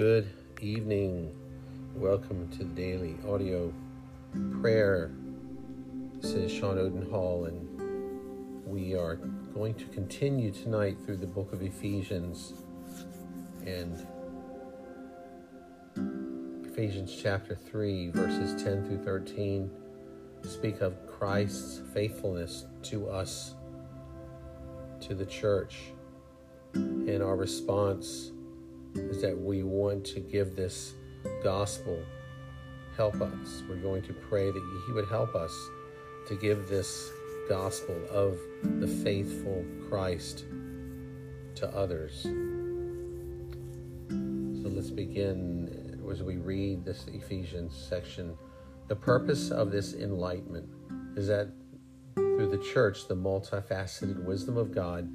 Good evening. Welcome to the daily audio prayer. This is Sean Odenhall, and we are going to continue tonight through the book of Ephesians and Ephesians chapter 3, verses 10 through 13 speak of Christ's faithfulness to us, to the church, and our response is that we want to give this gospel help us. We're going to pray that He would help us to give this gospel of the faithful Christ to others. So let's begin as we read this Ephesians section. The purpose of this enlightenment is that through the church, the multifaceted wisdom of God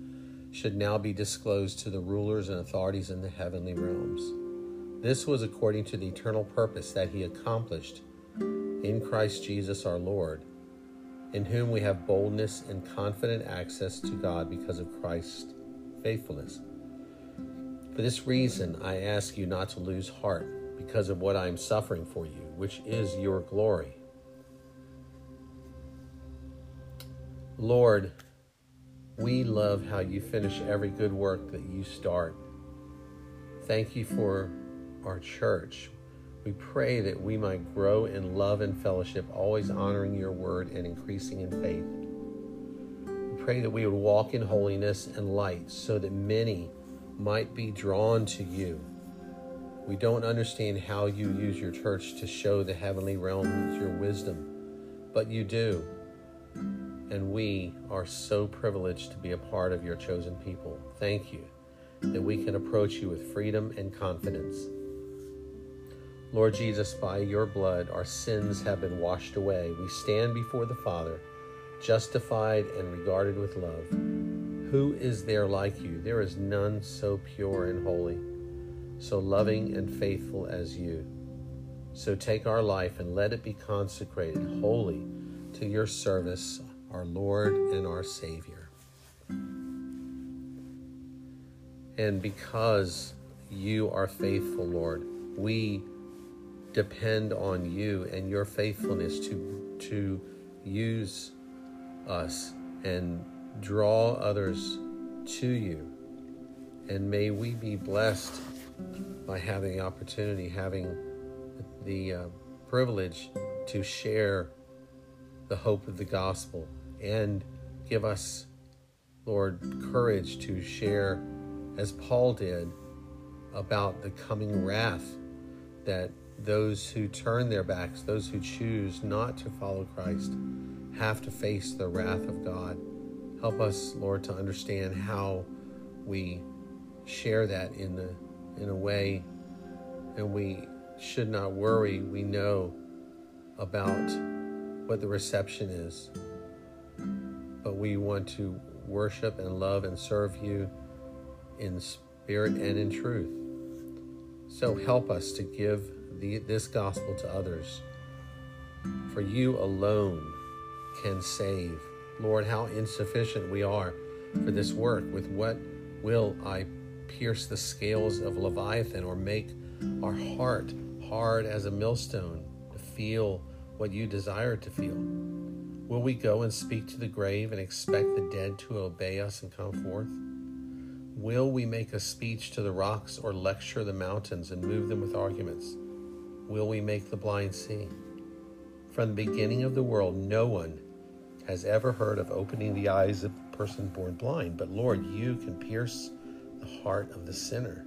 should now be disclosed to the rulers and authorities in the heavenly realms. This was according to the eternal purpose that He accomplished in Christ Jesus our Lord, in whom we have boldness and confident access to God because of Christ's faithfulness. For this reason, I ask you not to lose heart because of what I am suffering for you, which is your glory. Lord, we love how you finish every good work that you start. Thank you for our church. We pray that we might grow in love and fellowship, always honoring your word and increasing in faith. We pray that we would walk in holiness and light so that many might be drawn to you. We don't understand how you use your church to show the heavenly realms your wisdom, but you do and we are so privileged to be a part of your chosen people. Thank you that we can approach you with freedom and confidence. Lord Jesus, by your blood, our sins have been washed away. We stand before the Father, justified and regarded with love. Who is there like you? There is none so pure and holy, so loving and faithful as you. So take our life and let it be consecrated wholly to your service our Lord and our Savior. And because you are faithful, Lord, we depend on you and your faithfulness to, to use us and draw others to you. And may we be blessed by having the opportunity, having the uh, privilege to share the hope of the gospel and give us, Lord, courage to share, as Paul did, about the coming wrath that those who turn their backs, those who choose not to follow Christ, have to face the wrath of God. Help us, Lord, to understand how we share that in the in a way and we should not worry. We know about what the reception is but we want to worship and love and serve you in spirit and in truth. So help us to give the, this gospel to others. For you alone can save. Lord, how insufficient we are for this work. With what will I pierce the scales of Leviathan or make our heart hard as a millstone to feel what you desire to feel? Will we go and speak to the grave and expect the dead to obey us and come forth? Will we make a speech to the rocks or lecture the mountains and move them with arguments? Will we make the blind see? From the beginning of the world, no one has ever heard of opening the eyes of a person born blind, but Lord, you can pierce the heart of the sinner.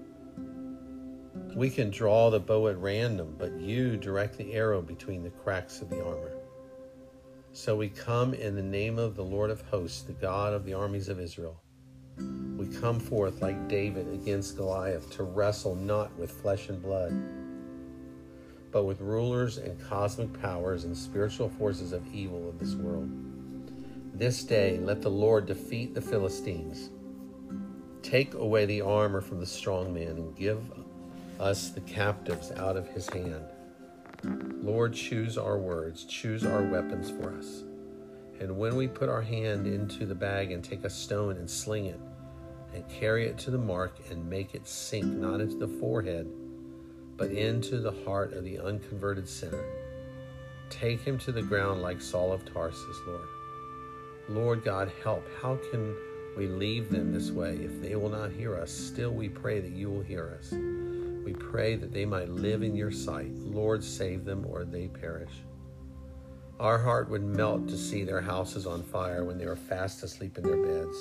We can draw the bow at random, but you direct the arrow between the cracks of the armor. So we come in the name of the Lord of hosts, the God of the armies of Israel. We come forth like David against Goliath to wrestle not with flesh and blood, but with rulers and cosmic powers and spiritual forces of evil of this world. This day, let the Lord defeat the Philistines. Take away the armor from the strong man and give us the captives out of his hand. Lord, choose our words, choose our weapons for us. And when we put our hand into the bag and take a stone and sling it and carry it to the mark and make it sink not into the forehead, but into the heart of the unconverted sinner. Take him to the ground like Saul of Tarsus, Lord. Lord God, help. How can we leave them this way if they will not hear us? Still, we pray that you will hear us. We pray that they might live in your sight. Lord, save them or they perish. Our heart would melt to see their houses on fire when they are fast asleep in their beds.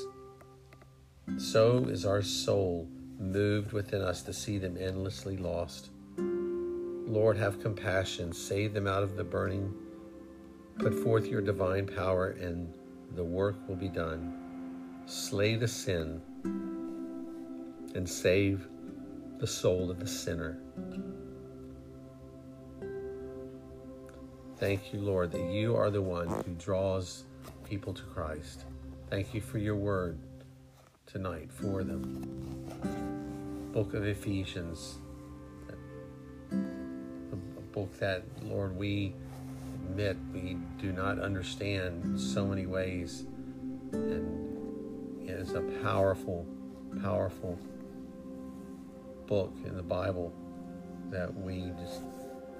So is our soul moved within us to see them endlessly lost. Lord, have compassion, save them out of the burning. Put forth your divine power, and the work will be done. Slay the sin and save the soul of the sinner. Thank you, Lord, that you are the one who draws people to Christ. Thank you for your word tonight for them. Book of Ephesians, a book that, Lord, we admit we do not understand so many ways. And it is a powerful, powerful book in the Bible that we just,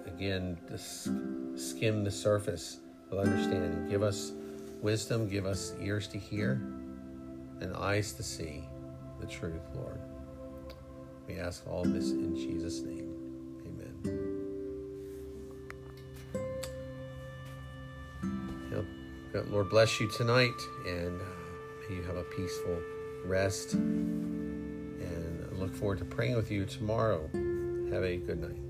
again, just skim the surface of understanding. Give us wisdom, give us ears to hear, and eyes to see the truth, Lord. We ask all this in Jesus' name. Amen. Lord bless you tonight, and may you have a peaceful rest. Look forward to praying with you tomorrow. Have a good night.